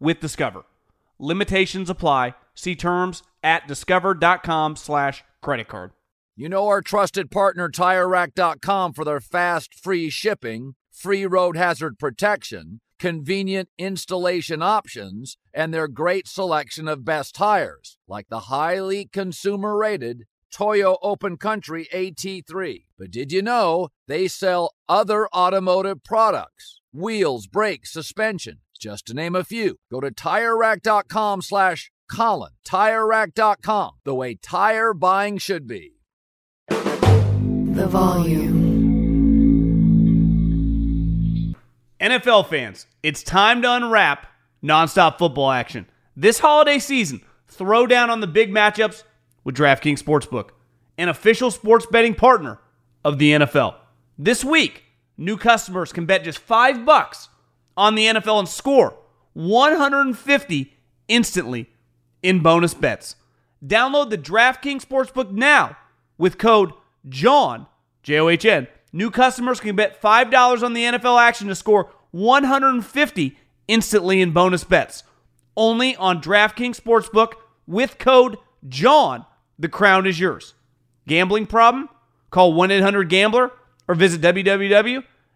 with Discover. Limitations apply. See terms at discover.com slash credit card. You know our trusted partner TireRack.com for their fast, free shipping, free road hazard protection, convenient installation options, and their great selection of best tires, like the highly consumer rated Toyo Open Country AT3. But did you know they sell other automotive products? Wheels, brakes, suspension, just to name a few. Go to TireRack.com slash Colin. TireRack.com, the way tire buying should be. The volume. NFL fans, it's time to unwrap nonstop football action. This holiday season, throw down on the big matchups with DraftKings Sportsbook, an official sports betting partner of the NFL. This week, new customers can bet just 5 bucks on the NFL and score 150 instantly in bonus bets. Download the DraftKings Sportsbook now with code JOHN, J O H N. New customers can bet $5 on the NFL action to score 150 instantly in bonus bets. Only on DraftKings Sportsbook with code JOHN. The crown is yours. Gambling problem? Call 1 800 Gambler or visit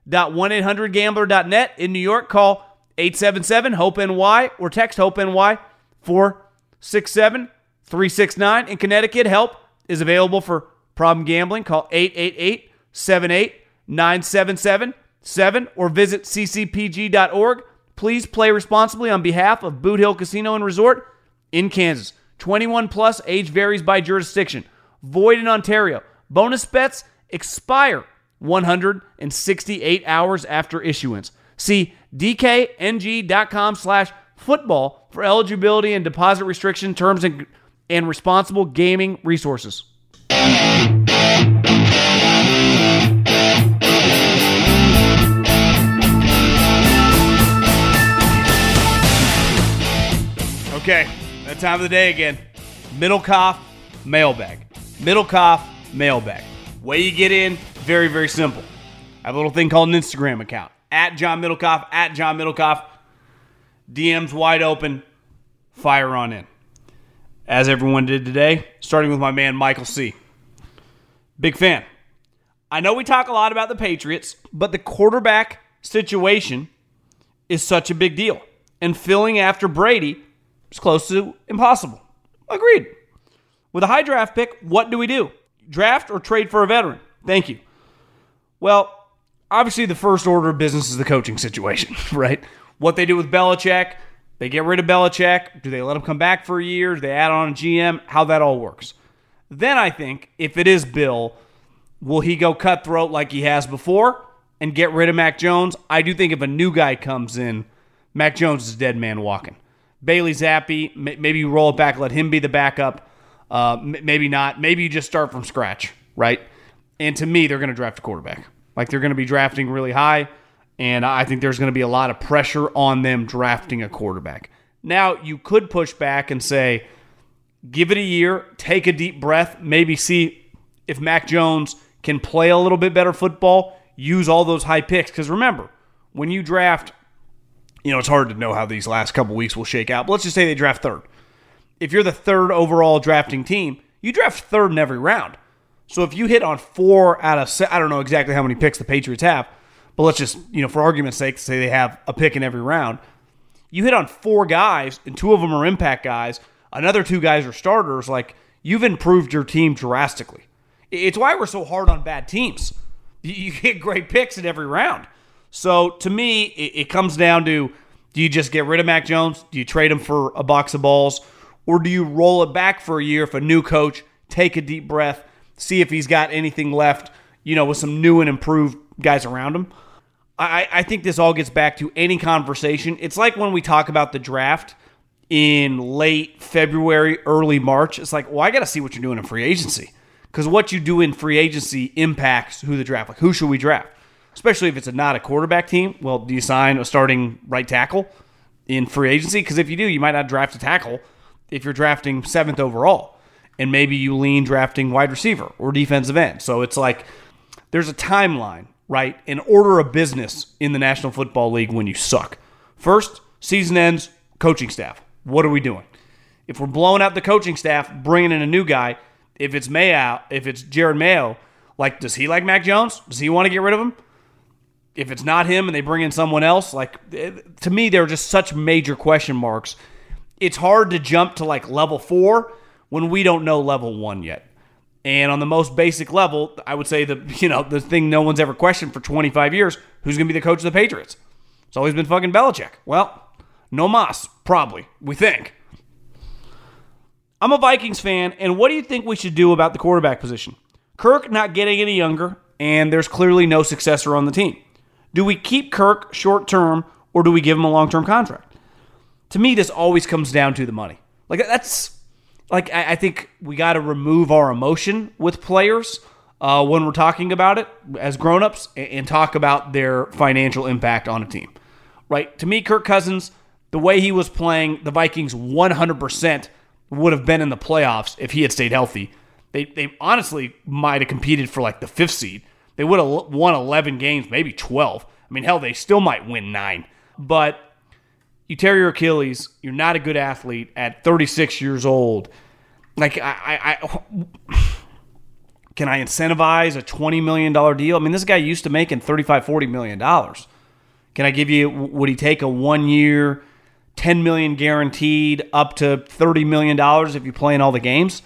www.1800Gambler.net. In New York, call 877 HOPE NY or text HOPE NY 467 369. In Connecticut, help is available for problem gambling. Call 888 78 977 7 or visit ccpg.org. Please play responsibly on behalf of Boot Hill Casino and Resort in Kansas. 21 plus age varies by jurisdiction. Void in Ontario. Bonus bets expire 168 hours after issuance. See dkng.com slash football for eligibility and deposit restriction terms and, and responsible gaming resources. Okay, that time of the day again. Middlekauff, mailbag. Middlekauff, mailbag. Way you get in, very, very simple. I have a little thing called an Instagram account. At John Middlekauff, at John Middlekauff. DMs wide open. Fire on in. As everyone did today, starting with my man Michael C. Big fan. I know we talk a lot about the Patriots, but the quarterback situation is such a big deal. And filling after Brady is close to impossible. Agreed. With a high draft pick, what do we do? Draft or trade for a veteran? Thank you. Well, obviously, the first order of business is the coaching situation, right? What they do with Belichick, they get rid of Belichick. Do they let him come back for a year? Do they add on a GM? How that all works. Then I think if it is Bill, will he go cutthroat like he has before and get rid of Mac Jones? I do think if a new guy comes in, Mac Jones is dead man walking. Bailey Zappe, maybe you roll it back, let him be the backup. Uh, maybe not. Maybe you just start from scratch, right? And to me, they're going to draft a quarterback. Like they're going to be drafting really high. And I think there's going to be a lot of pressure on them drafting a quarterback. Now, you could push back and say, give it a year, take a deep breath, maybe see if Mac Jones can play a little bit better football, use all those high picks. Because remember, when you draft, you know, it's hard to know how these last couple weeks will shake out. But let's just say they draft third. If you're the third overall drafting team, you draft third in every round. So if you hit on four out of, I don't know exactly how many picks the Patriots have, but let's just, you know, for argument's sake, say they have a pick in every round. you hit on four guys, and two of them are impact guys. Another two guys are starters. Like you've improved your team drastically. It's why we're so hard on bad teams. You get great picks in every round. So to me, it, comes down to do you just get rid of Mac Jones? Do you trade him for a box of balls? Or do you roll it back for a year if a new coach, take a deep breath, see if he's got anything left, you know, with some new and improved guys around him? I, I think this all gets back to any conversation. It's like when we talk about the draft in late February, early March. It's like, well, I got to see what you're doing in free agency because what you do in free agency impacts who the draft. Like, who should we draft? Especially if it's a, not a quarterback team. Well, do you sign a starting right tackle in free agency? Because if you do, you might not draft a tackle if you're drafting seventh overall, and maybe you lean drafting wide receiver or defensive end. So it's like there's a timeline, right? An order of business in the National Football League when you suck. First, season ends, coaching staff. What are we doing? If we're blowing out the coaching staff, bringing in a new guy, if it's Mayo, if it's Jerod Mayo, like, does he like Mac Jones? Does he want to get rid of him? If it's not him and they bring in someone else, like, eh, to me, there are just such major question marks. It's hard to jump to like level four when we don't know level one yet. And on the most basic level, I would say the you know the thing no one's ever questioned for 25 years: who's going to be the coach of the Patriots? It's always been fucking Belichick. Well, no Moss, probably we think. I'm a Vikings fan, and what do you think we should do about the quarterback position? Kirk not getting any younger, and there's clearly no successor on the team. Do we keep Kirk short term, or do we give him a long term contract? To me, this always comes down to the money. Like that's like I, I think we got to remove our emotion with players uh, when we're talking about it as grown-ups and, and talk about their financial impact on a team. Right? To me, Kirk Cousins, the way he was playing, the Vikings 100 percent would have been in the playoffs if he had stayed healthy. They, they honestly might have competed for like the fifth seed. They would have won 11 games, maybe 12. I mean, hell, they still might win nine. But you tear your Achilles, you're not a good athlete at 36 years old. Like, I, I, I can I incentivize a $20 million deal? I mean, this guy used to making 35, 40 million dollars. Can I give you, would he take a one year, 10 million guaranteed up to 30 million dollars if you play in all the games.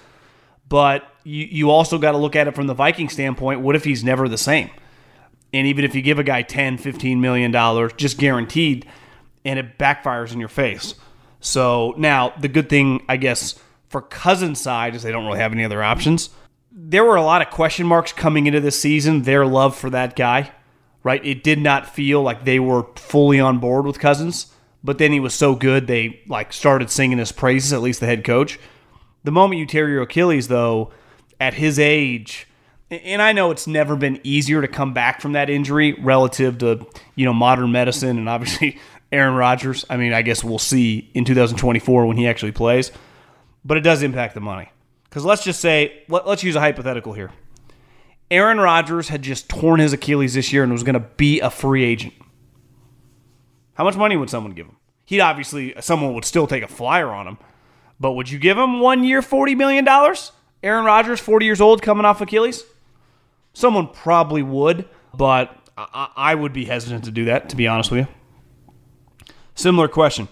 But you, you also got to look at it from the Viking standpoint. What if he's never the same? And even if you give a guy 10, 15 million dollars just guaranteed and it backfires in your face. So now the good thing, I guess, for Cousins' side is they don't really have any other options. There were a lot of question marks coming into this season, their love for that guy, right? It did not feel like they were fully on board with Cousins but then he was so good they like started singing his praises, at least the head coach. The moment you tear your Achilles, though, at his age, and I know it's never been easier to come back from that injury relative to you know modern medicine and obviously Aaron Rodgers. I mean, I guess we'll see in 2024 when he actually plays, but it does impact the money. Because let's just say, let, let's use a hypothetical here. Aaron Rodgers had just torn his Achilles this year and was going to be a free agent. How much money would someone give him? He'd obviously, someone would still take a flyer on him, but would you give him one year, $40 million? Aaron Rodgers, 40 years old, coming off Achilles? Someone probably would, but I, I would be hesitant to do that, to be honest with you. Similar question.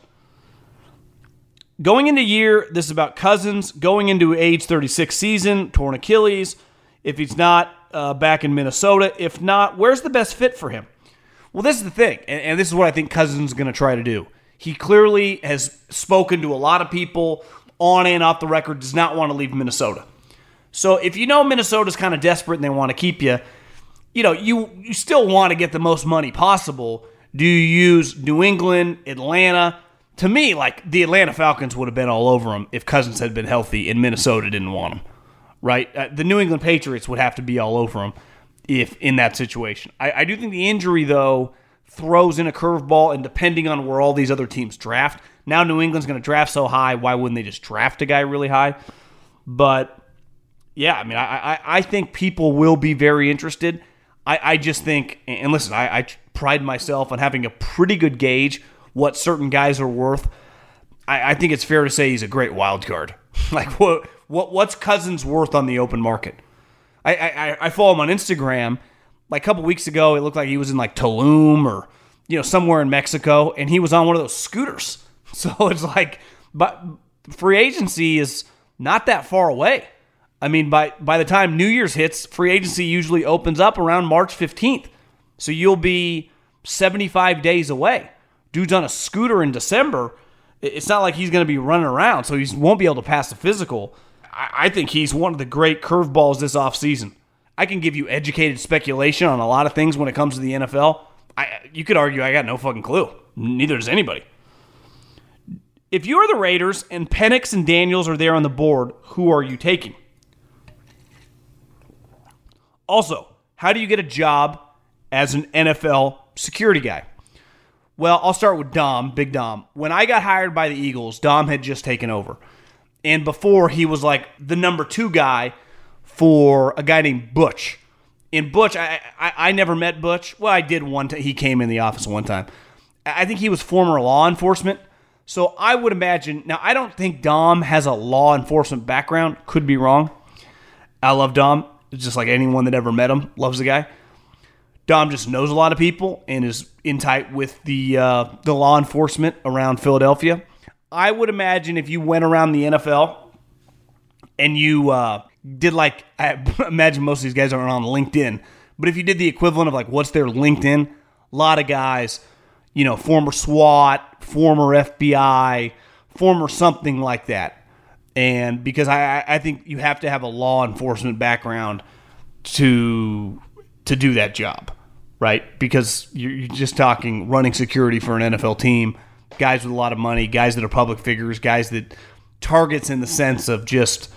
Going into year, this is about Cousins. Going into age 36 season, torn Achilles. If he's not uh, back in Minnesota, if not, where's the best fit for him? Well, this is the thing, and, and this is what I think Cousins is going to try to do. He clearly has spoken to a lot of people on and off the record, does not want to leave Minnesota. So if you know Minnesota's kind of desperate and they want to keep you, you know, you, you still want to get the most money possible. Do you use New England, Atlanta? To me, like the Atlanta Falcons would have been all over him if Cousins had been healthy and Minnesota didn't want him, right? Uh, the New England Patriots would have to be all over him if in that situation. I, I do think the injury, though, throws in a curveball, and depending on where all these other teams draft, now New England's going to draft so high. Why wouldn't they just draft a guy really high? But yeah, I mean, I, I, I think people will be very interested. I, I just think, and listen, I, I pride myself on having a pretty good gauge what certain guys are worth. I, I think it's fair to say he's a great wild card. like what what what's Cousins worth on the open market? I, I, I follow him on Instagram. Like a couple weeks ago, it looked like he was in like Tulum or you know somewhere in Mexico, and he was on one of those scooters. So it's like, but free agency is not that far away. I mean, by by the time New Year's hits, free agency usually opens up around March 15th. So you'll be 75 days away. Dude's on a scooter in December. It's not like he's going to be running around, so he won't be able to pass the physical. I, think he's one of the great curveballs this offseason. I can give you educated speculation on a lot of things when it comes to the NFL. I, you could argue I got no fucking clue. Neither does anybody. If you're the Raiders and Penix and Daniels are there on the board, who are you taking? Also, how do you get a job as an NFL security guy? Well, I'll start with Dom, Big Dom. When I got hired by the Eagles, Dom had just taken over. And before, he was like the number two guy for a guy named Butch. And Butch, I, I, I never met Butch. Well, I did one time. He came in the office one time. I think he was former law enforcement. So I would imagine. Now, I don't think Dom has a law enforcement background. Could be wrong. I love Dom. Just like anyone that ever met him, loves the guy. Dom just knows a lot of people and is in tight with the uh, the law enforcement around Philadelphia. I would imagine if you went around the NFL and you uh, did like I imagine most of these guys aren't on LinkedIn, but if you did the equivalent of like what's their LinkedIn, a lot of guys, you know, former SWAT, former FBI, former something like that. And because I, I think you have to have a law enforcement background to to do that job, right? Because you're, just talking running security for an NFL team, guys with a lot of money, guys that are public figures, guys that targets in the sense of just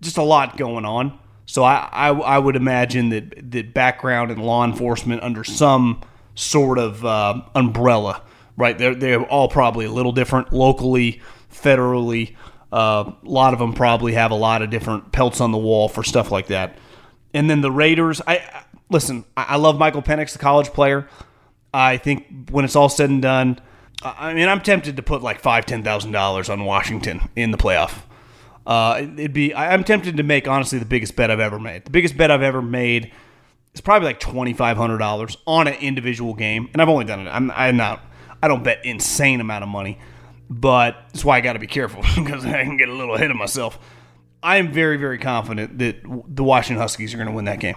just a lot going on. So I, I, I would imagine that that background in law enforcement under some sort of uh, umbrella, right? They're they're all probably a little different locally, federally. Uh, a lot of them probably have a lot of different pelts on the wall for stuff like that. And then the Raiders, I listen. I, love Michael Penix, the college player. I think when it's all said and done, I mean, I'm tempted to put like five, ten thousand dollars on Washington in the playoff. Uh, it'd be. I'm tempted to make honestly the biggest bet I've ever made. The biggest bet I've ever made is probably like twenty five hundred dollars on an individual game, and I've only done it. I'm, I'm not. I don't bet insane amount of money, but that's why I got to be careful because I can get a little ahead of myself. I am very, very confident that the Washington Huskies are going to win that game,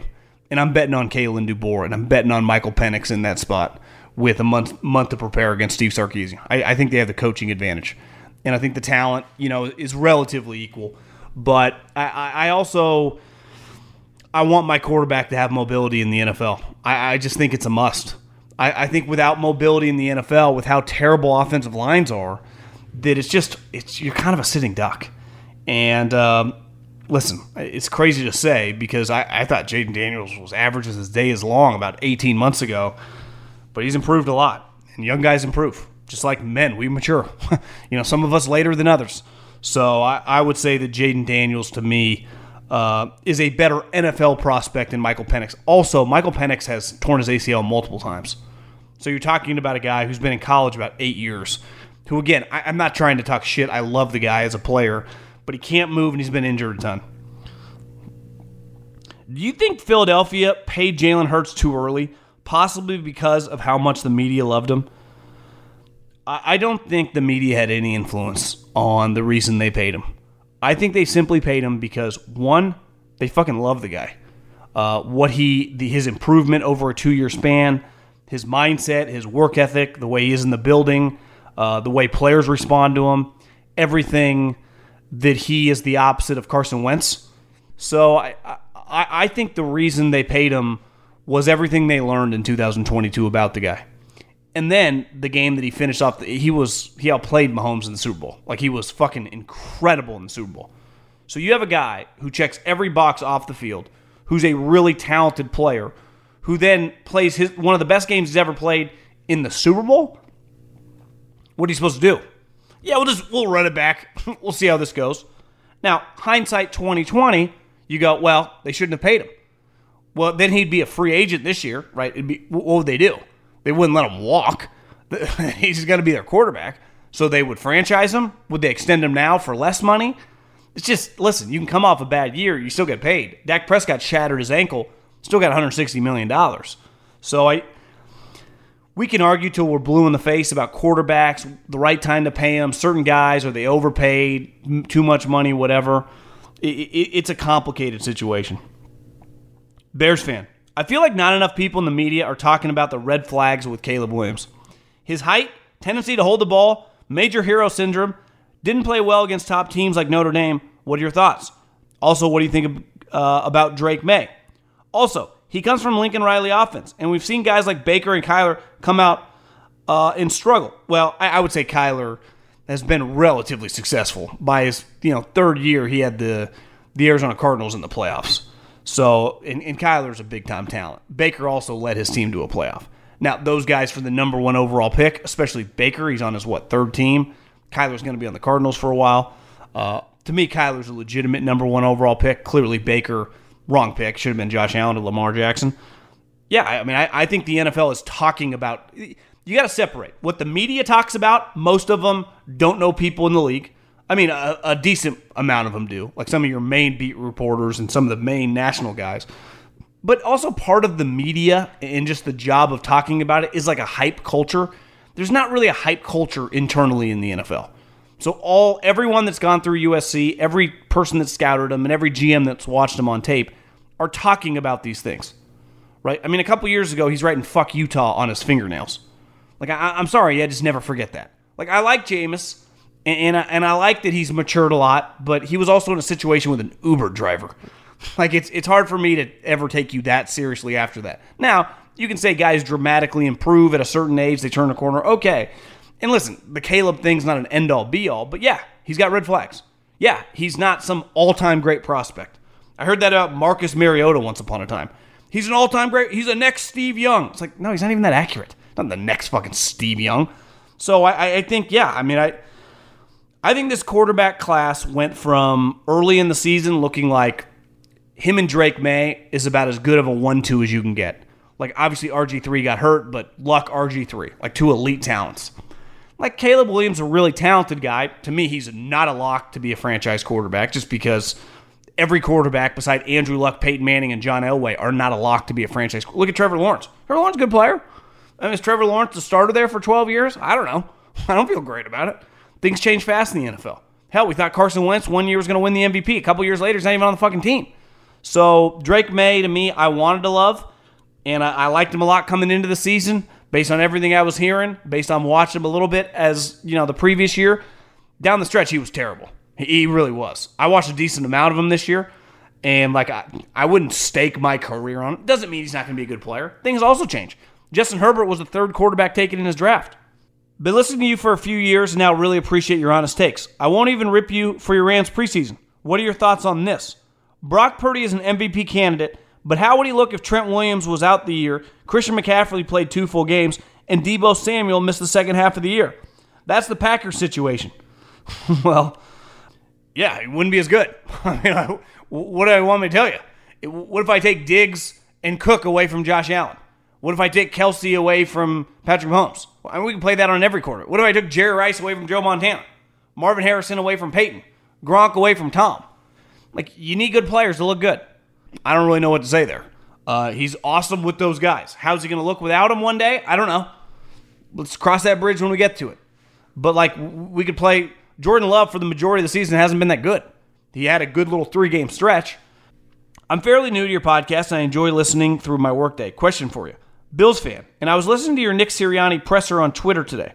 and I'm betting on Kalen DeBoer, and I'm betting on Michael Penix in that spot with a month month to prepare against Steve Sarkisian. I, I think they have the coaching advantage and I think the talent, you know, is relatively equal. But I, I also I want my quarterback to have mobility in the NFL. I, I just think it's a must. I, I, think without mobility in the NFL, with how terrible offensive lines are, that it's just it's you're kind of a sitting duck. And um, listen, it's crazy to say because I, I thought Jayden Daniels was average as his day is long about 18 months ago, but he's improved a lot, and young guys improve just like men, we mature. you know, some of us later than others. So I, I would say that Jayden Daniels to me uh, is a better NFL prospect than Michael Penix. Also, Michael Penix has torn his ACL multiple times. So you're talking about a guy who's been in college about eight years. Who again, I, I'm not trying to talk shit. I love the guy as a player, but he can't move and he's been injured a ton. Do you think Philadelphia paid Jalen Hurts too early, possibly because of how much the media loved him? I don't think the media had any influence on the reason they paid him. I think they simply paid him because one, they fucking love the guy. Uh, what he, the, his improvement over a two-year span, his mindset, his work ethic, the way he is in the building, uh, the way players respond to him, everything that he is the opposite of Carson Wentz. So I, I, I think the reason they paid him was everything they learned in 2022 about the guy. And then the game that he finished off, he was he outplayed Mahomes in the Super Bowl. Like he was fucking incredible in the Super Bowl. So you have a guy who checks every box off the field, who's a really talented player, who then plays his one of the best games he's ever played in the Super Bowl. What are you supposed to do? Yeah, we'll just we'll run it back. we'll see how this goes. Now, hindsight 2020, you go, well, they shouldn't have paid him. Well, then he'd be a free agent this year, right? It'd be, what would they do? They wouldn't let him walk. He's going to be their quarterback. So they would franchise him? Would they extend him now for less money? It's just, listen, you can come off a bad year, you still get paid. Dak Prescott shattered his ankle, still got $160 million. So I we can argue till we're blue in the face about quarterbacks, the right time to pay them, certain guys, are they overpaid, too much money, whatever. It's a complicated situation. Bears fan. I feel like not enough people in the media are talking about the red flags with Caleb Williams. His height, tendency to hold the ball, major hero syndrome, didn't play well against top teams like Notre Dame. What are your thoughts? Also, what do you think uh, about Drake Maye? Also, he comes from Lincoln Riley offense, and we've seen guys like Baker and Kyler come out uh, and struggle. Well, I, I would say Kyler has been relatively successful. By his you know third year, he had the the Arizona Cardinals in the playoffs. So, and, and Kyler's a big time talent. Baker also led his team to a playoff. Now, those guys for the number one overall pick, especially Baker, he's on his what third team. Kyler's going to be on the Cardinals for a while. Uh, to me, Kyler's a legitimate number one overall pick. Clearly, Baker, wrong pick. Should have been Josh Allen or Lamar Jackson. Yeah, I mean, I, I think the NFL is talking about. You got to separate what the media talks about. Most of them don't know people in the league. I mean, a, a decent amount of them do, like some of your main beat reporters and some of the main national guys. But also, part of the media and just the job of talking about it is like a hype culture. There's not really a hype culture internally in the NFL. So all everyone that's gone through USC, every person that scouted them, and every GM that's watched them on tape are talking about these things, right? I mean, a couple years ago, he's writing "fuck Utah" on his fingernails. Like, I, I'm sorry, I just never forget that. Like, I like Jameis, and and I, and I like that he's matured a lot, but he was also in a situation with an Uber driver. Like, it's it's hard for me to ever take you that seriously after that. Now, you can say guys dramatically improve at a certain age, they turn a corner. Okay. And listen, the Caleb thing's not an end all be all, but yeah, he's got red flags. Yeah, he's not some all time great prospect. I heard that about Marcus Mariota once upon a time. He's an all time great, he's a next Steve Young. It's like, no, he's not even that accurate. Not the next fucking Steve Young. So I, I think, yeah, I mean, I. I think this quarterback class went from early in the season looking like him and Drake Maye is about as good of a one-two as you can get. Like obviously RG3 got hurt, but luck RG3, like two elite talents. Like Caleb Williams, a really talented guy. To me, he's not a lock to be a franchise quarterback, just because every quarterback beside Andrew Luck, Peyton Manning, and John Elway are not a lock to be a franchise. Look at Trevor Lawrence. Trevor Lawrence, good player. I mean, is Trevor Lawrence the starter there for 12 years? I don't know. I don't feel great about it. Things change fast in the NFL. Hell, we thought Carson Wentz one year was going to win the MVP. A couple years later, he's not even on the fucking team. So Drake Maye, to me, I wanted to love, and I, I liked him a lot coming into the season based on everything I was hearing, based on watching him a little bit as you know the previous year. Down the stretch, he was terrible. He, really was. I watched a decent amount of him this year, and like I, I wouldn't stake my career on it. Doesn't mean he's not going to be a good player. Things also change. Justin Herbert was the third quarterback taken in his draft. Been listening to you for a few years and now really appreciate your honest takes. I won't even rip you for your Rams preseason. What are your thoughts on this? Brock Purdy is an MVP candidate, but how would he look if Trent Williams was out the year, Christian McCaffrey played two full games, and Deebo Samuel missed the second half of the year? That's the Packers situation. well, yeah, it wouldn't be as good. I mean, I, what do I want me to tell you? It- What if I take Diggs and Cook away from Josh Allen? What if I take Kelce away from Patrick Mahomes? I mean, we can play that on every quarter. What if I took Jerry Rice away from Joe Montana? Marvin Harrison away from Peyton? Gronk away from Tom? Like, you need good players to look good. I don't really know what to say there. Uh, he's awesome with those guys. How's he going to look without him one day? I don't know. Let's cross that bridge when we get to it. But, like, we could play Jordan Love for the majority of the season hasn't been that good. He had a good little three game stretch. I'm fairly new to your podcast and I enjoy listening through my workday. Question for you Bills fan, and I was listening to your Nick Sirianni presser on Twitter today.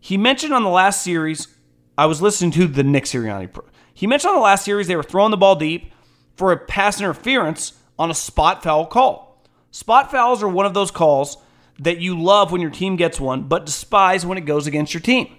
He mentioned on the last series, I was listening to the Nick Sirianni. Pro- he mentioned on the last series they were throwing the ball deep for a pass interference on a spot foul call. Spot fouls are one of those calls that you love when your team gets one, but despise when it goes against your team.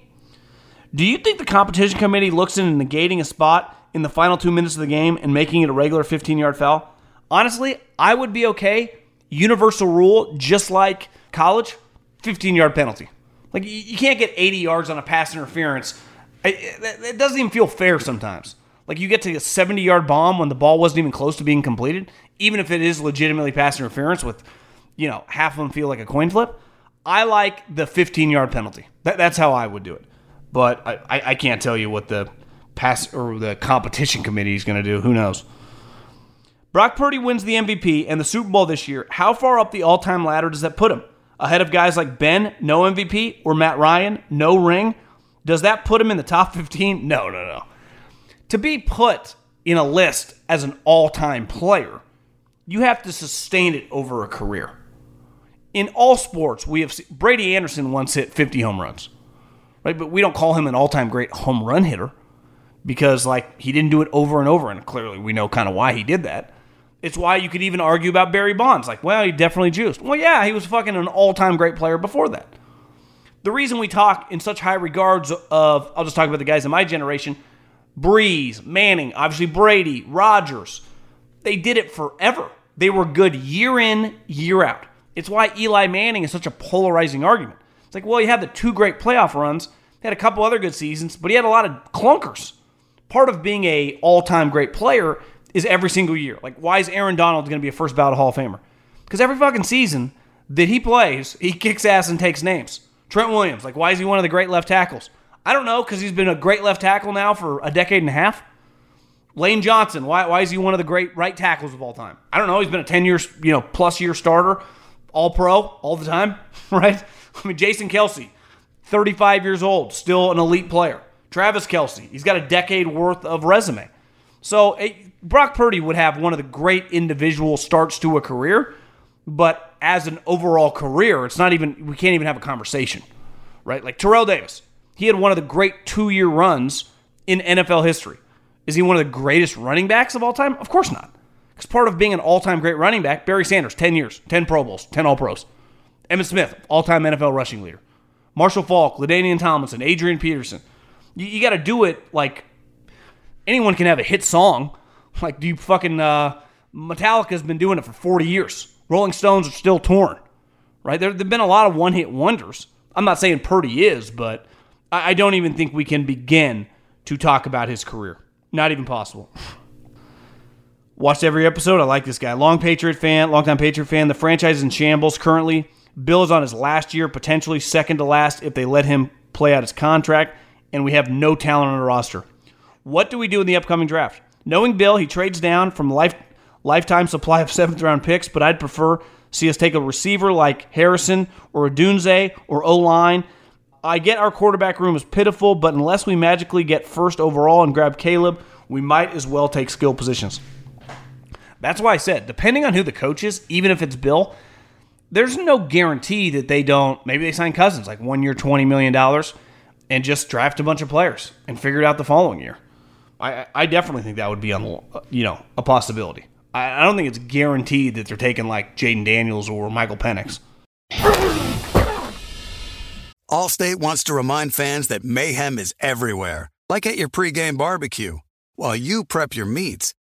Do you think the competition committee looks into negating a spot in the final two minutes of the game and making it a regular 15 yard foul? Honestly, I would be okay. Universal rule, just like college, 15 yard penalty. Like, you- can't get 80 yards on a pass interference. It, doesn't even feel fair sometimes. Like, you get to a 70 yard bomb when the ball wasn't even close to being completed, even if it is legitimately pass interference with, you know, half of them feel like a coin flip. I like the 15 yard penalty. That, that's how I would do it. But I, I, can't tell you what the pass or the competition committee is going to do. Who knows? Brock Purdy wins the MVP and the Super Bowl this year. How far up the all time ladder does that put him? ahead of guys like Ben, no MVP, or Matt Ryan, no ring, does that put him in the top 15? No, no, no. To be put in a list as an all time player, you have to sustain it over a career. In all sports, we have Brady Anderson once hit 50 home runs, right? But we don't call him an all time great home run hitter because, like, he didn't do it over and over, and clearly we know kind of why he did that. It's why you could even argue about Barry Bonds. Like, well, he definitely juiced. Well, yeah, he was fucking an all time great player before that. The reason we talk in such high regards of, I'll just talk about the guys in my generation Brees, Manning, obviously Brady, Rodgers. They did it forever. They were good year in, year out. It's why Eli Manning is such a polarizing argument. It's like, well, he had the two great playoff runs, he had a couple other good seasons, but he had a lot of clunkers. Part of being a all-time great player is every single year. Like, why is Aaron Donald going to be a first ballot Hall of Famer? Because every fucking season that he plays, he kicks ass and takes names. Trent Williams, like, why is he one of the great left tackles? I don't know, because he's been a great left tackle now for a decade and a half. Lane Johnson, why, why is he one of the great right tackles of all time? I don't know. He's been a 10 years, you know, plus year starter, all pro, all the time, right? I mean, Jason Kelce, 35 years old, still an elite player. Travis Kelce, he's got a decade worth of resume. So Brock Purdy would have one of the great individual starts to a career, but as an overall career, it's not even, we can't even have a conversation, right? Like Terrell Davis, he had one of the great two year runs in NFL history. Is he one of the greatest running backs of all time? Of course not. Because part of being an all time great running back, Barry Sanders, 10 years, 10 Pro Bowls, 10 All Pros. Emmitt Smith, all time NFL rushing leader. Marshall Faulk, LaDainian Tomlinson, Adrian Peterson. You, you got to do it like anyone can have a hit song. Like, do you fucking. Uh, Metallica's been doing it for 40 years. Rolling Stones are still torn, right? There have been a lot of one hit wonders. I'm not saying Purdy is, but I, I don't even think we can begin to talk about his career. Not even possible. Watched every episode. I like this guy. Long Patriot fan, longtime Patriot fan. The franchise is in shambles currently. Bill is on his last year, potentially second to last if they let him play out his contract, and we have no talent on the roster. What do we do in the upcoming draft? Knowing Bill, he trades down from life lifetime supply of seventh round picks, but I'd prefer see us take a receiver like Harrison or Odunze or O line. I get our quarterback room is pitiful, but unless we magically get first overall and grab Caleb, we might as well take skill positions. That's why I said, depending on who the coach is, even if it's Bill, there's no guarantee that they don't. Maybe they sign Cousins, like one year, $20 million, and just draft a bunch of players and figure it out the following year. I, I definitely think that would be on, you know, a possibility. I, I don't think it's guaranteed that they're taking like Jayden Daniels or Michael Penix. Allstate wants to remind fans that mayhem is everywhere, like at your pregame barbecue. While you prep your meats,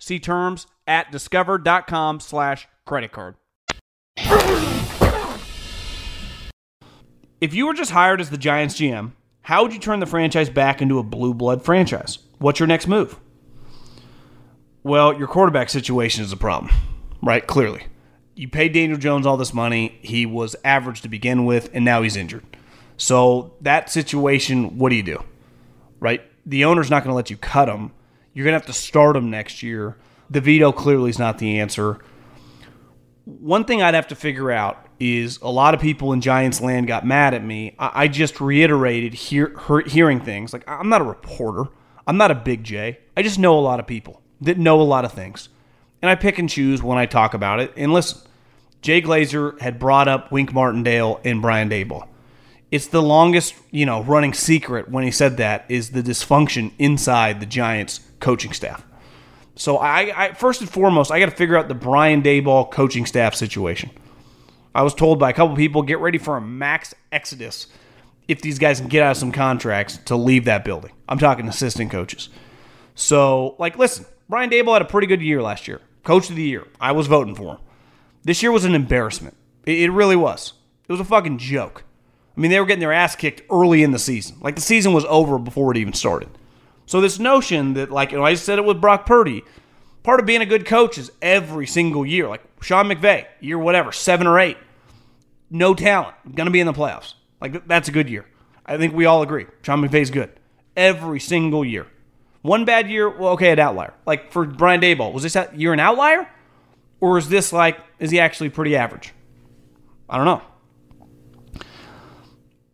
See terms at discover.com slash credit card. If you were just hired as the Giants GM, how would you turn the franchise back into a blue blood franchise? What's your next move? Well, your quarterback situation is a problem, right? Clearly. You paid Daniel Jones all this money. He was average to begin with, and now he's injured. So, that situation, what do you do? Right? The owner's not going to let you cut him. You're going to have to start him next year. DeVito clearly is not the answer. One thing I'd have to figure out is a lot of people in Giants land got mad at me. I, I just reiterated hear, hearing things. Like, I'm not a reporter, I'm not a big J. I just know a lot of people that know a lot of things. And I pick and choose when I talk about it. And listen, Jay Glazer had brought up Wink Martindale and Brian Daboll. It's the longest, you know, running secret when he said that is the dysfunction inside the Giants coaching staff. So I, I first and foremost, I got to figure out the Brian Daboll coaching staff situation. I was told by a couple people, get ready for a max exodus if these guys can get out of some contracts to leave that building. I'm talking assistant coaches. So, like, listen, Brian Daboll had a pretty good year last year. Coach of the year. I was voting for him. This year was an embarrassment. It, really was. It was a fucking joke. I mean, they were getting their ass kicked early in the season. Like the season was over before it even started. So this notion that, like, know, I said it with Brock Purdy, part of being a good coach is every single year. Like Sean McVay, year whatever, seven or eight, no talent, going to be in the playoffs. Like that's a good year. I think we all agree. Sean McVay's good every single year. One bad year, well, okay, an outlier. Like for Brian Daboll, was this year an outlier? Or is this like, is he actually pretty average? I don't know.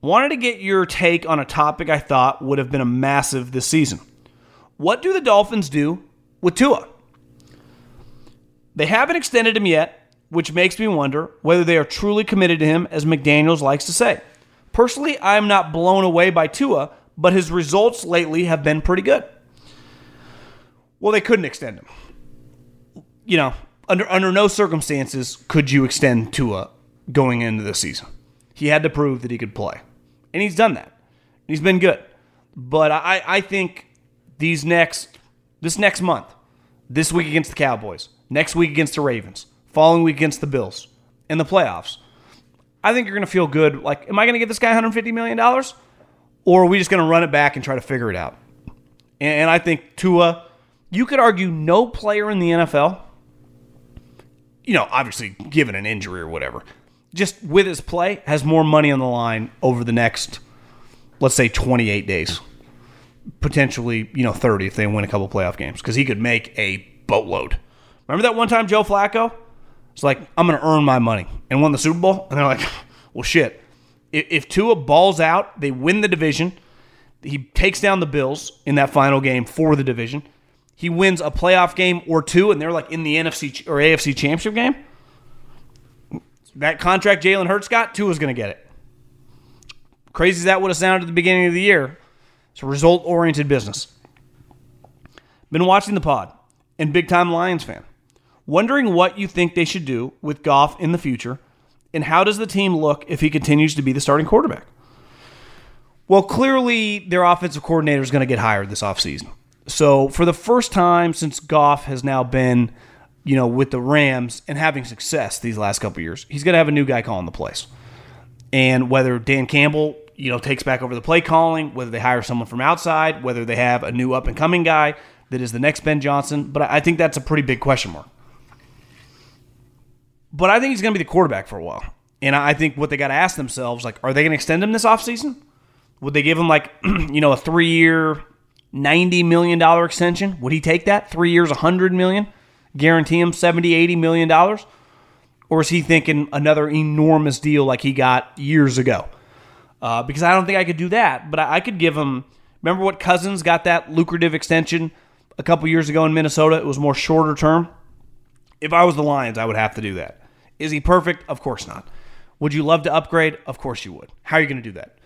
Wanted to get your take on a topic I thought would have been a massive this season. What do the Dolphins do with Tua? They haven't extended him yet, which makes me wonder whether they are truly committed to him, as McDaniels likes to say. Personally, I'm not blown away by Tua, but his results lately have been pretty good. Well, they couldn't extend him. You know, under under no circumstances could you extend Tua going into the season. He had to prove that he could play, and he's done that. He's been good, but I I think these next this next month, this week against the Cowboys, next week against the Ravens, following week against the Bills, in the playoffs, I think you're going to feel good. Like, am I going to get this guy 150 million dollars, or are we just going to run it back and try to figure it out? And I think Tua, you could argue no player in the NFL you know, obviously given an injury or whatever, just with his play, has more money on the line over the next, let's say, 28 days. Potentially, you know, 30 if they win a couple playoff games, because he could make a boatload. Remember that one time Joe Flacco? It's like, I'm going to earn my money and won the Super Bowl? And they're like, well, shit. If, if Tua balls out, they win the division. He takes down the Bills in that final game for the division he wins a playoff game or two, and they're like in the NFC or AFC championship game, that contract Jalen Hurts got, Tua is going to get it. Crazy as that would have sounded at the beginning of the year, it's a result oriented business. Been watching the pod and big time Lions fan. Wondering what you think they should do with Goff in the future, and how does the team look if he continues to be the starting quarterback? Well, clearly their offensive coordinator is going to get hired this offseason. So for the first time since Goff has now been, you know, with the Rams and having success these last couple years, he's going to have a new guy calling the plays. And whether Dan Campbell, you know, takes back over the play calling, whether they hire someone from outside, whether they have a new up and coming guy that is the next Ben Johnson, but I think that's a pretty big question mark. But I think he's going to be the quarterback for a while. And I think what they got to ask themselves, like, are they going to extend him this offseason? Would they give him like, you know, a three year, $90 million extension. Would he take that? Three years, $100 million? Guarantee him $70, $80 million? Or is he thinking another enormous deal like he got years ago? Uh, because I don't think I could do that, but I, I could give him. Remember what Cousins got that lucrative extension a couple years ago in Minnesota? It was more shorter term. If I was the Lions, I would have to do that. Is he perfect? Of course not. Would you love to upgrade? Of course you would. How are you going to do that?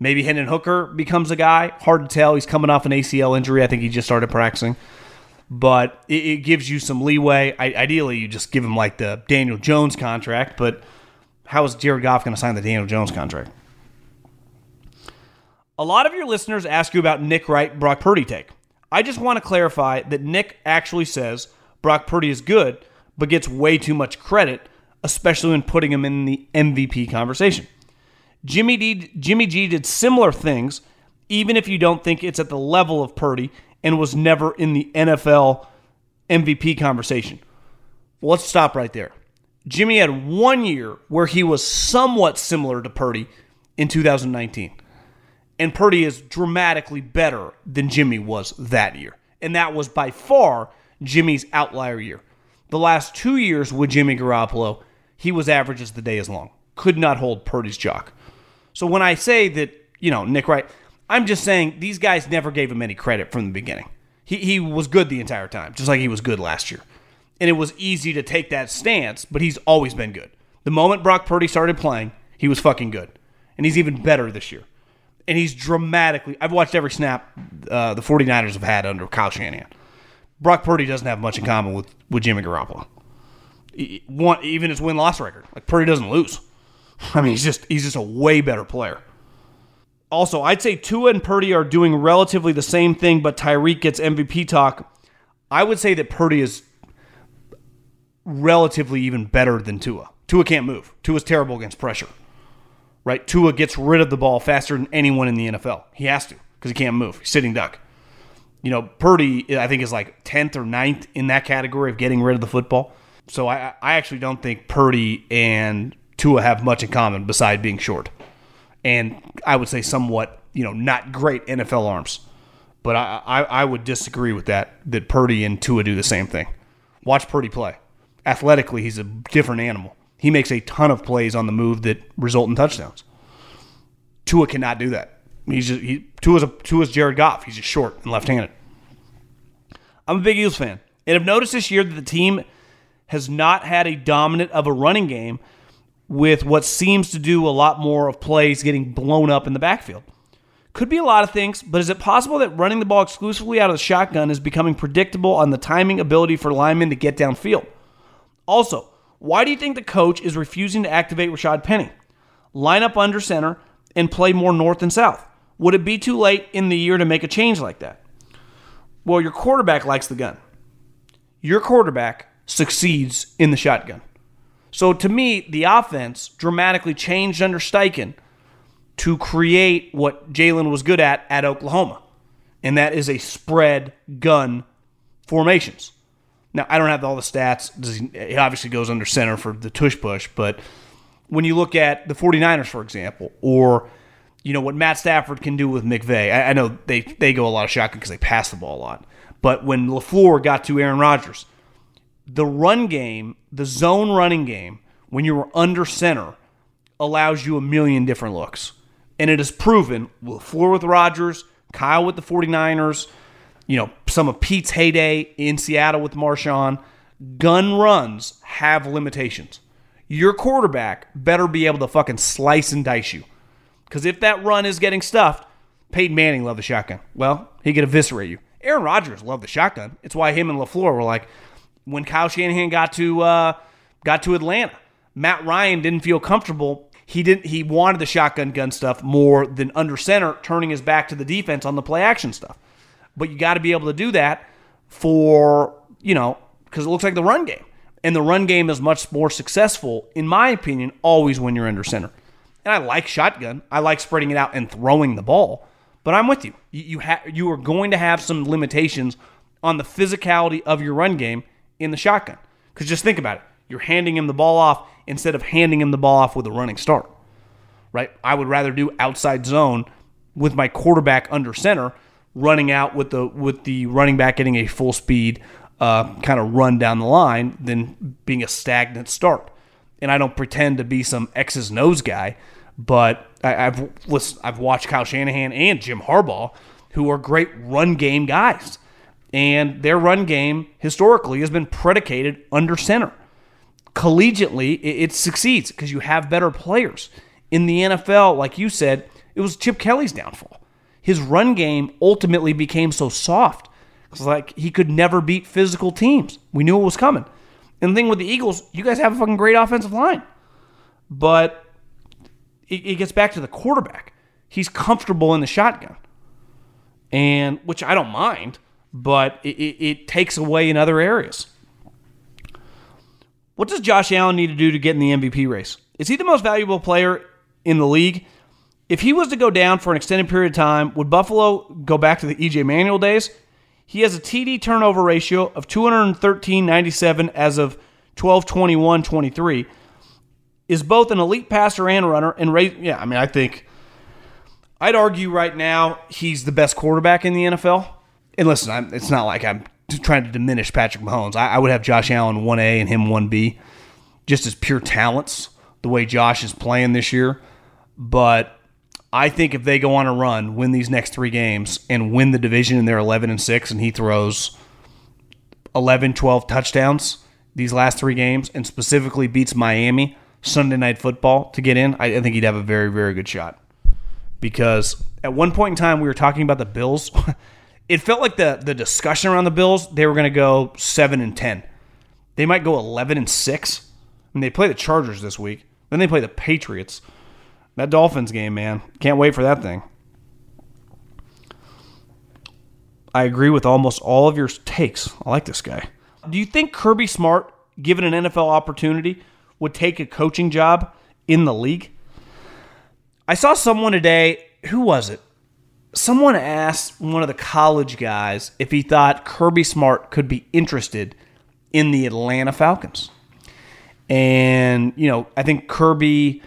Maybe Hendon Hooker becomes a guy. Hard to tell. He's coming off an ACL injury. I think he just started practicing. But it, it gives you some leeway. I, ideally, you just give him like the Daniel Jones contract. But how is Jared Goff going to sign the Daniel Jones contract? A lot of your listeners ask you about Nick Wright, Brock Purdy take. I just want to clarify that Nick actually says Brock Purdy is good, but gets way too much credit, especially when putting him in the MVP conversation. Jimmy D, Jimmy G did similar things, even if you don't think it's at the level of Purdy and was never in the NFL MVP conversation. Well, let's stop right there. Jimmy had one year where he was somewhat similar to Purdy in 2019. And Purdy is dramatically better than Jimmy was that year. And that was by far Jimmy's outlier year. The last two years with Jimmy Garoppolo, he was average as the day is long. Could not hold Purdy's jock. So when I say that, you know, Nick Wright, I'm just saying these guys never gave him any credit from the beginning. He, he was good the entire time, just like he was good last year. And it was easy to take that stance, but he's always been good. The moment Brock Purdy started playing, he was fucking good. And he's even better this year. And he's dramatically, I've watched every snap uh, the 49ers have had under Kyle Shanahan. Brock Purdy doesn't have much in common with, with Jimmy Garoppolo. One, even his win loss record. Like Purdy doesn't lose. I mean, he's just he's just a way better player. Also, I'd say Tua and Purdy are doing relatively the same thing, but Tyreek gets MVP talk. I would say that Purdy is relatively even better than Tua. Tua can't move. Tua's terrible against pressure. Right? Tua gets rid of the ball faster than anyone in the NFL. He has to because he can't move. He's sitting duck. You know, Purdy, I think, is like 10th or 9th in that category of getting rid of the football. So I, I actually don't think Purdy and Tua have much in common beside being short. And I would say somewhat, you know, not great NFL arms. But I, I, I would disagree with that, that Purdy and Tua do the same thing. Watch Purdy play. Athletically, he's a different animal. He makes a ton of plays on the move that result in touchdowns. Tua cannot do that. He's just he Tua's a Tua's Jared Goff. He's just short and left-handed. I'm a big Eagles fan, and I've noticed this year that the team has not had a dominant of a running game with what seems to do a lot more of plays getting blown up in the backfield. Could be a lot of things, but is it possible that running the ball exclusively out of the shotgun is becoming predictable on the timing ability for linemen to get downfield? Also, why do you think the coach is refusing to activate Rashad Penny? Line up under center and play more north and south. Would it be too late in the year to make a change like that? Well, your quarterback likes the gun. Your quarterback succeeds in the shotgun. So to me, the offense dramatically changed under Steichen to create what Jalen was good at at Oklahoma, and that is a spread gun formations. Now, I don't have all the stats. He obviously goes under center for the tush push, but when you look at the 49ers, for example, or you know what Matt Stafford can do with McVay. I, I know they they go a lot of shotgun because they pass the ball a lot. But when LaFleur got to Aaron Rodgers, the run game, the zone running game, when you're under center, allows you a million different looks. And it is proven LaFleur with Rodgers, Kyle with the 49ers, you know, some of Pete's heyday in Seattle with Marshawn. Gun runs have limitations. Your quarterback better be able to fucking slice and dice you. Because if that run is getting stuffed, Peyton Manning loved the shotgun. Well, he could eviscerate you. Aaron Rodgers loved the shotgun. It's why him and LaFleur were like, when Kyle Shanahan got to uh, got to Atlanta, Matt Ryan didn't feel comfortable. He didn't. He wanted the shotgun gun stuff more than under center, turning his back to the defense on the play action stuff. But you got to be able to do that for you know because it looks like the run game, and the run game is much more successful, in my opinion, always when you're under center. And I like shotgun. I like spreading it out and throwing the ball. But I'm with you. You you, ha- you are going to have some limitations on the physicality of your run game in the shotgun. Because just think about it. You're handing him the ball off instead of handing him the ball off with a running start. Right? I would rather do outside zone with my quarterback under center, running out with the with the running back getting a full speed uh, kind of run down the line than being a stagnant start. And I don't pretend to be some X's nose guy, but I, have I've watched Kyle Shanahan and Jim Harbaugh, who are great run game guys, and their run game historically has been predicated under center. Collegiately, it, it succeeds because you have better players. In the NFL, like you said, it was Chip Kelly's downfall. His run game ultimately became so soft. It's like he could never beat physical teams. We knew it was coming. And the thing with the Eagles, you guys have a fucking great offensive line. But it, it gets back to the quarterback. he's comfortable in the shotgun, and which I don't mind, but it, it, takes away in other areas. What does Josh Allen need to do to get in the MVP race? Is he the most valuable player in the league? If he was to go down for an extended period of time, would Buffalo go back to the EJ Manuel days? He has a TD turnover ratio of 213.97 as of 12 21 23. Is both an elite passer and runner. And raise, yeah, I mean, I think I'd argue right now he's the best quarterback in the NFL. And listen, I'm, it's not like I'm trying to diminish Patrick Mahomes. I, I would have Josh Allen 1A and him 1B just as pure talents, the way Josh is playing this year. But I think if they go on a run, win these next three games, and win the division and they're 11 and 6, and he throws 11, 12 touchdowns these last three games, and specifically beats Miami Sunday night football to get in, I, I think he'd have a very, very good shot. Because at one point in time, we were talking about the Bills. it felt like the, the discussion around the Bills, they were going to go 7 and 10. They might go 11 and 6. And they play the Chargers this week. Then they play the Patriots. That Dolphins game, man. Can't wait for that thing. I agree with almost all of your takes. I like this guy. Do you think Kirby Smart, given an NFL opportunity, would take a coaching job in the league? I saw someone today, who was it? Someone asked one of the college guys if he thought Kirby Smart could be interested in the Atlanta Falcons. And, you know, I think Kirby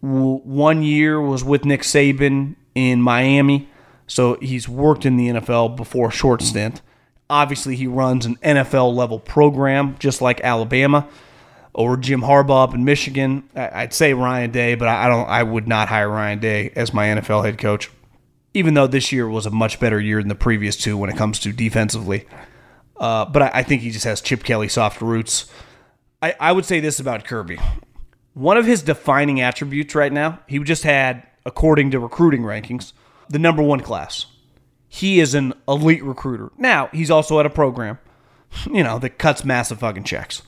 one year was with Nick Saban in Miami, so he's worked in the NFL before a short stint. Obviously, he runs an NFL level program, just like Alabama or Jim Harbaugh up in Michigan. I'd say Ryan Day, but I don't. I would not hire Ryan Day as my NFL head coach, even though this year was a much better year than the previous two when it comes to defensively. Uh, but I, I, think he just has Chip Kelly soft roots. I, I would say this about Kirby. One of his defining attributes right now, he just had, according to recruiting rankings, the number one class. He is an elite recruiter. Now, he's also at a program, you know, that cuts massive fucking checks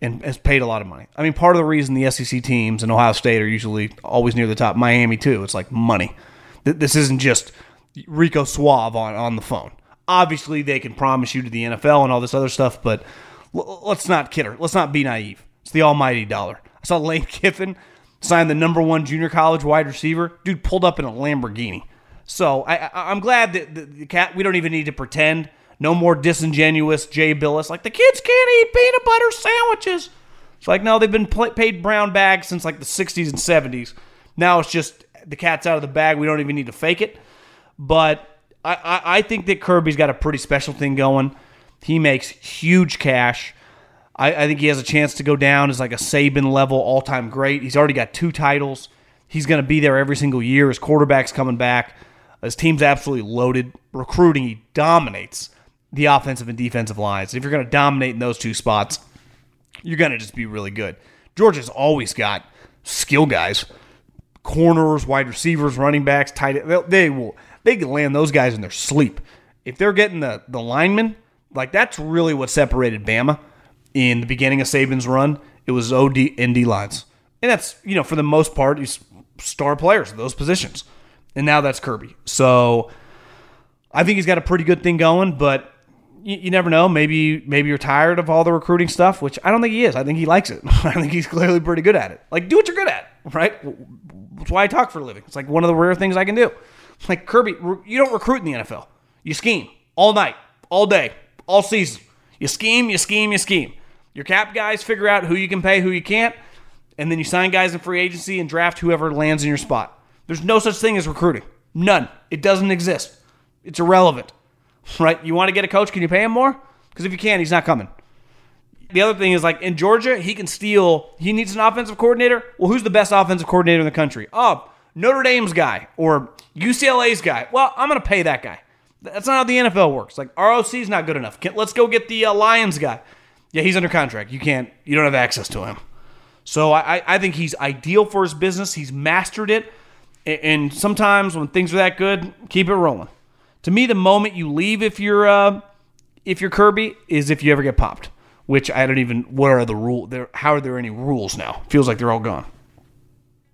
and has paid a lot of money. I mean, part of the reason the SEC teams and Ohio State are usually always near the top, Miami too, it's like money. This isn't just Rico Suave on, on the phone. Obviously, they can promise you to the NFL and all this other stuff, but let's not kid her. Let's not be naive. It's the almighty dollar. I saw Lane Kiffin sign the number one junior college wide receiver. Dude pulled up in a Lamborghini. So I, am glad that the, the, cat. We don't even need to pretend. No more disingenuous Jay Bilas. Like the kids can't eat peanut butter sandwiches. It's like no, they've been paid brown bags since like the 60s and 70s. Now it's just the cat's out of the bag. We don't even need to fake it. But I, I, I think that Kirby's got a pretty special thing going. He makes huge cash. I, I think he has a chance to go down as like a Saban level all time great. He's already got two titles. He's going to be there every single year. His quarterback's coming back. His team's absolutely loaded. Recruiting, he dominates the offensive and defensive lines. If you're going to dominate in those two spots, you're going to just be really good. Georgia's always got skill guys, corners, wide receivers, running backs, tight. They, they will they can land those guys in their sleep. If they're getting the the linemen, like that's really what separated Bama in the beginning of Saban's run, it was OD and D lines. And that's, you know, for the most part, he's star players in those positions. And now that's Kirby. So I think he's got a pretty good thing going, but you, you, never know. Maybe maybe you're tired of all the recruiting stuff, which I don't think he is. I think he likes it. I think he's clearly pretty good at it. Like, do what you're good at, right? That's why I talk for a living. It's like one of the rare things I can do. Like Kirby, you don't recruit in the NFL. You scheme all night, all day, all season. You scheme, you scheme, you scheme. Your cap guys figure out who you can pay, who you can't, and then you sign guys in free agency and draft whoever lands in your spot. There's no such thing as recruiting. None. It doesn't exist. It's irrelevant. Right? You want to get a coach, can you pay him more? Because if you can't, he's not coming. The other thing is like in Georgia, he can steal. He needs an offensive coordinator. Well, who's the best offensive coordinator in the country? Oh, Notre Dame's guy or UCLA's guy. Well, I'm going to pay that guy. That's not how the NFL works. Like ROC's not good enough. Let's go get the uh, Lions guy. Yeah, he's under contract. You can't. You don't have access to him. So I, I think he's ideal for his business. He's mastered it. And sometimes when things are that good, keep it rolling. To me, the moment you leave, if you're uh, if you're Kirby, is if you ever get popped. Which I don't even. What are the rule? There. How are there any rules now? Feels like they're all gone.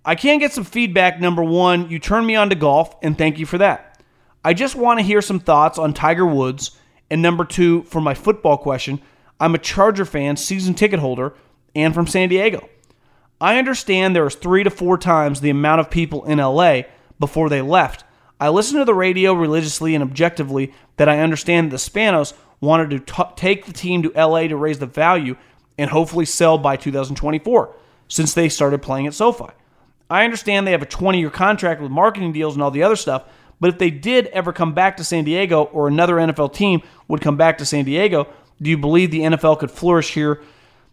I can get some feedback. Number one, you turned me on to golf, and thank you for that. I just want to hear some thoughts on Tiger Woods. And number two, for my football question, I'm a Charger fan, season ticket holder, and from San Diego. I understand there was three to four times the amount of people in LA before they left. I listen to the radio religiously and objectively that I understand the Spanos wanted to t- take the team to LA to raise the value and hopefully sell by 2024 since they started playing at SoFi. I understand they have a 20 year contract with marketing deals and all the other stuff, but if they did ever come back to San Diego or another NFL team would come back to San Diego, do you believe the NFL could flourish here?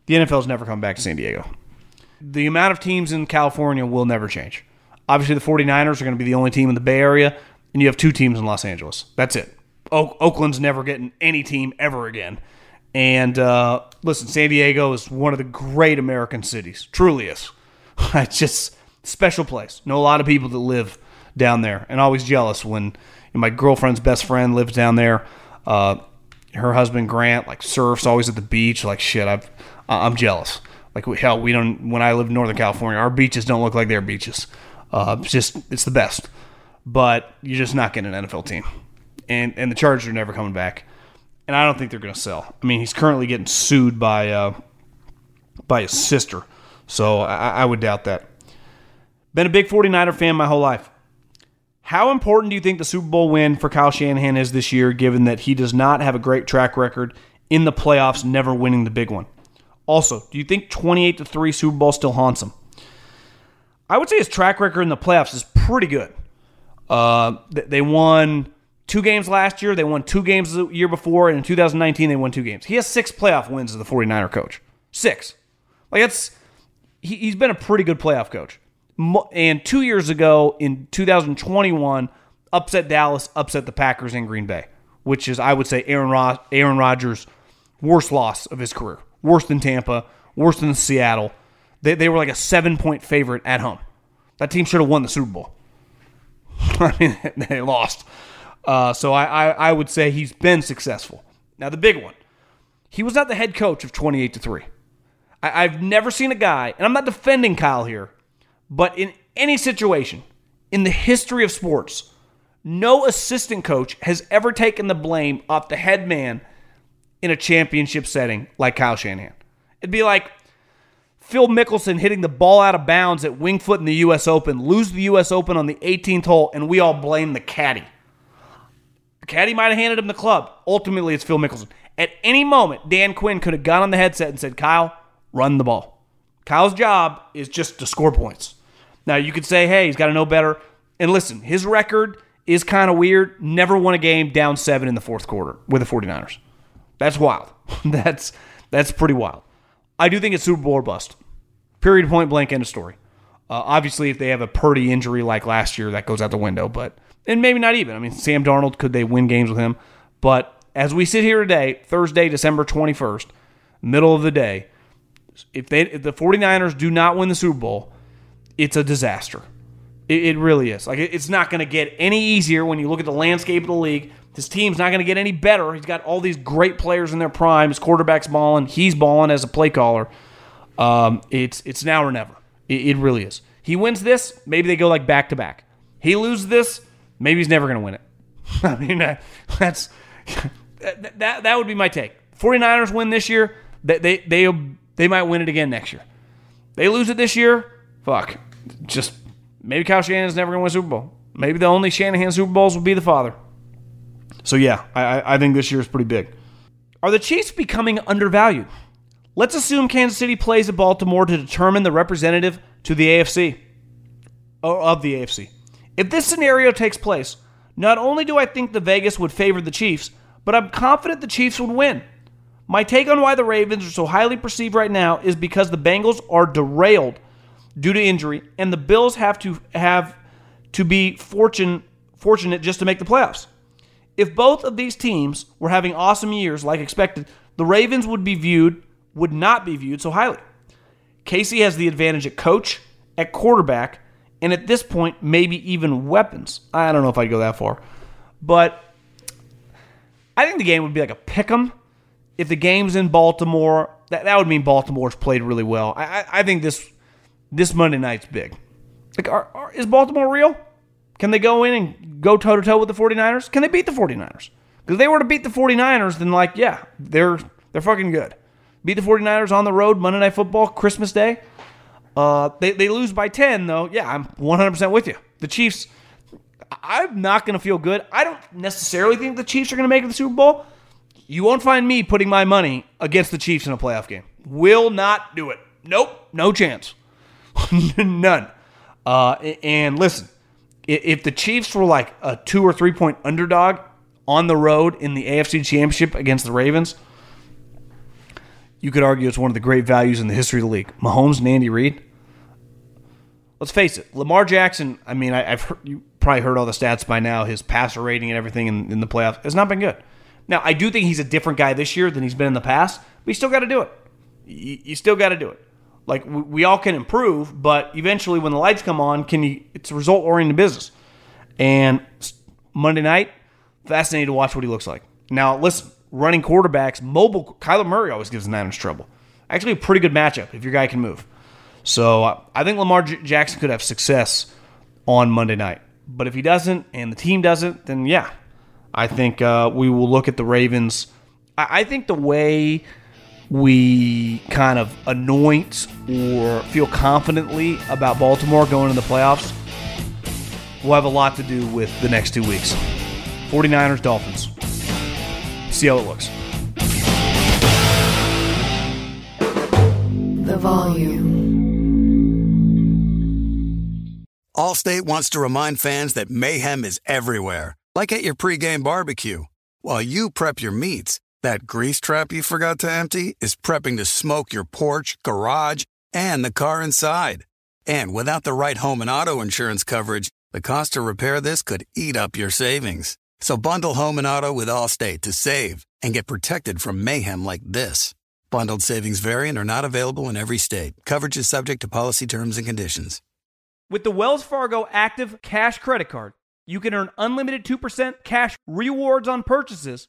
The NFL's never come back to San Diego. The amount of teams in California will never change. Obviously, the 49ers are going to be the only team in the Bay Area, and you have two teams in Los Angeles. That's it. O- Oakland's never getting any team ever again. And uh, listen, San Diego is one of the great American cities. Truly is. It's just special place. Know a lot of people that live down there, and always jealous when my girlfriend's best friend lives down there. Uh, her husband Grant like surfs always at the beach. Like shit, I've, I'm jealous. Like hell, we don't. When I live in Northern California, our beaches don't look like their beaches. Uh, it's just it's the best, but you're just not getting an NFL team, and and the Chargers are never coming back, and I don't think they're going to sell. I mean, he's currently getting sued by uh, by his sister, so I, I would doubt that. Been a big 49er fan my whole life. How important do you think the Super Bowl win for Kyle Shanahan is this year, given that he does not have a great track record in the playoffs, never winning the big one? Also, do you think 28 to 3 Super Bowl still haunts him? I would say his track record in the playoffs is pretty good. Uh, they won two games last year. They won two games the year before. And in 2019, they won two games. He has six playoff wins as the 49er coach. Six. Like, that's, he, he's been a pretty good playoff coach. And two years ago in 2021, upset Dallas, upset the Packers in Green Bay, which is, I would say, Aaron, Rod- Aaron Rodgers' worst loss of his career. Worse than Tampa, worse than Seattle. They, they were like a seven point favorite at home. That team should have won the Super Bowl. I mean, they lost. Uh, so I, I, I would say he's been successful. Now, the big one he was not the head coach of 28 to 3. I, I've never seen a guy, and I'm not defending Kyle here, but in any situation in the history of sports, no assistant coach has ever taken the blame off the head man in a championship setting like Kyle Shanahan. It'd be like Phil Mickelson hitting the ball out of bounds at Winged Foot in the U.S. Open, lose the U.S. Open on the 18th hole, and we all blame the caddy. The caddy might have handed him the club. Ultimately, it's Phil Mickelson. At any moment, Dan Quinn could have gone on the headset and said, Kyle, run the ball. Kyle's job is just to score points. Now, you could say, hey, he's got to know better. And listen, his record is kind of weird. Never won a game down seven in the fourth quarter with the 49ers. That's wild. that's that's pretty wild. I do think it's Super Bowl or bust. Period, point blank, end of story. Uh, obviously, if they have a Purdy injury like last year, that goes out the window. But and maybe not even. I mean, Sam Darnold could they win games with him? But as we sit here today, Thursday, December twenty first, middle of the day, if they if the 49ers do not win the Super Bowl, it's a disaster. It, it really is. Like it's not going to get any easier when you look at the landscape of the league. His team's not going to get any better. He's got all these great players in their prime. His quarterback's balling. He's balling as a play caller. Um, it's it's now or never. It, it really is. He wins this, maybe they go like back to back. He loses this, maybe he's never going to win it. I mean, that, that's that, that that would be my take. 49ers win this year, they they they, they might win it again next year. They lose it this year, fuck. Just maybe Kyle Shanahan's never going to win Super Bowl. Maybe the only Shanahan Super Bowls will be the father. So yeah, I, I think this year is pretty big. Are the Chiefs becoming undervalued? Let's assume Kansas City plays at Baltimore to determine the representative to the AFC or oh, of the AFC. If this scenario takes place, not only do I think the Vegas would favor the Chiefs, but I'm confident the Chiefs would win. My take on why the Ravens are so highly perceived right now is because the Bengals are derailed due to injury, and the Bills have to have to be fortune, fortunate just to make the playoffs. If both of these teams were having awesome years like expected, the Ravens would be viewed would not be viewed so highly. KC has the advantage at coach, at quarterback, and at this point maybe even weapons. I don't know if I'd go that far. But I think the game would be like a pick 'em. If the game's in Baltimore, that, that would mean Baltimore's played really well. I, I, I think this this Monday night's big. Like, are, are, is Baltimore real? Can they go in and go toe to toe with the 49ers? Can they beat the 49ers? Because they were to beat the 49ers, then, like, yeah, they're they're fucking good. Beat the 49ers on the road, Monday Night Football, Christmas Day. Uh, they, they lose by 10, though. Yeah, I'm 100% with you. The Chiefs, I'm not going to feel good. I don't necessarily think the Chiefs are going to make it to the Super Bowl. You won't find me putting my money against the Chiefs in a playoff game. Will not do it. Nope, no chance. None. Uh, and listen, if the Chiefs were like a two or three point underdog on the road in the AFC Championship against the Ravens, you could argue it's one of the great values in the history of the league. Mahomes and Andy Reid. Let's face it, Lamar Jackson. I mean, I, have heard, you probably heard all the stats by now. His passer rating and everything in, in the playoffs has not been good. Now, I do think he's a different guy this year than he's been in the past, but you still got to do it. You, you still got to do it. Like we, we all can improve, but eventually, when the lights come on, can you? It's result oriented business. And Monday night, fascinating to watch what he looks like. Now, listen, running quarterbacks, mobile. Kyler Murray always gives the Niners trouble. Actually, a pretty good matchup if your guy can move. So uh, I think Lamar J- Jackson could have success on Monday night. But if he doesn't and the team doesn't, then yeah, I think uh, we will look at the Ravens. I, I think the way we kind of anoint or feel confidently about Baltimore going into the playoffs will have a lot to do with the next two weeks. 49ers, Dolphins. See how it looks. The volume. Allstate wants to remind fans that mayhem is everywhere, like at your pregame barbecue. While you prep your meats, that grease trap you forgot to empty is prepping to smoke your porch, garage, and the car inside. And without the right home and auto insurance coverage, the cost to repair this could eat up your savings. So bundle home and auto with Allstate to save and get protected from mayhem like this. Bundled savings vary and are not available in every state. Coverage is subject to policy terms and conditions. With the Wells Fargo Active Cash Credit Card, you can earn unlimited 2% cash rewards on purchases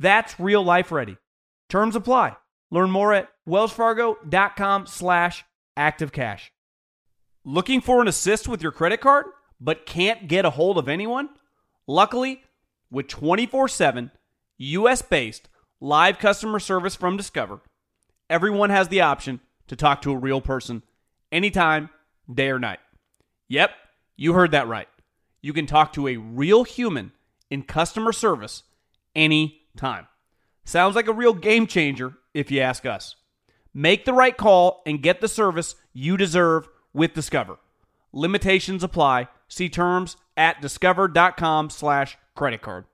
That's real life ready. Terms apply. Learn more at wellsfargo.com slash activecash. Looking for an assist with your credit card, but can't get a hold of anyone? Luckily, with 24-7 US-based live customer service from Discover, everyone has the option to talk to a real person anytime, day or night. Yep, you heard that right. You can talk to a real human in customer service any time. Sounds like a real game changer if you ask us. Make the right call and get the service you deserve with Discover. Limitations apply. See terms at discover.com slash credit card.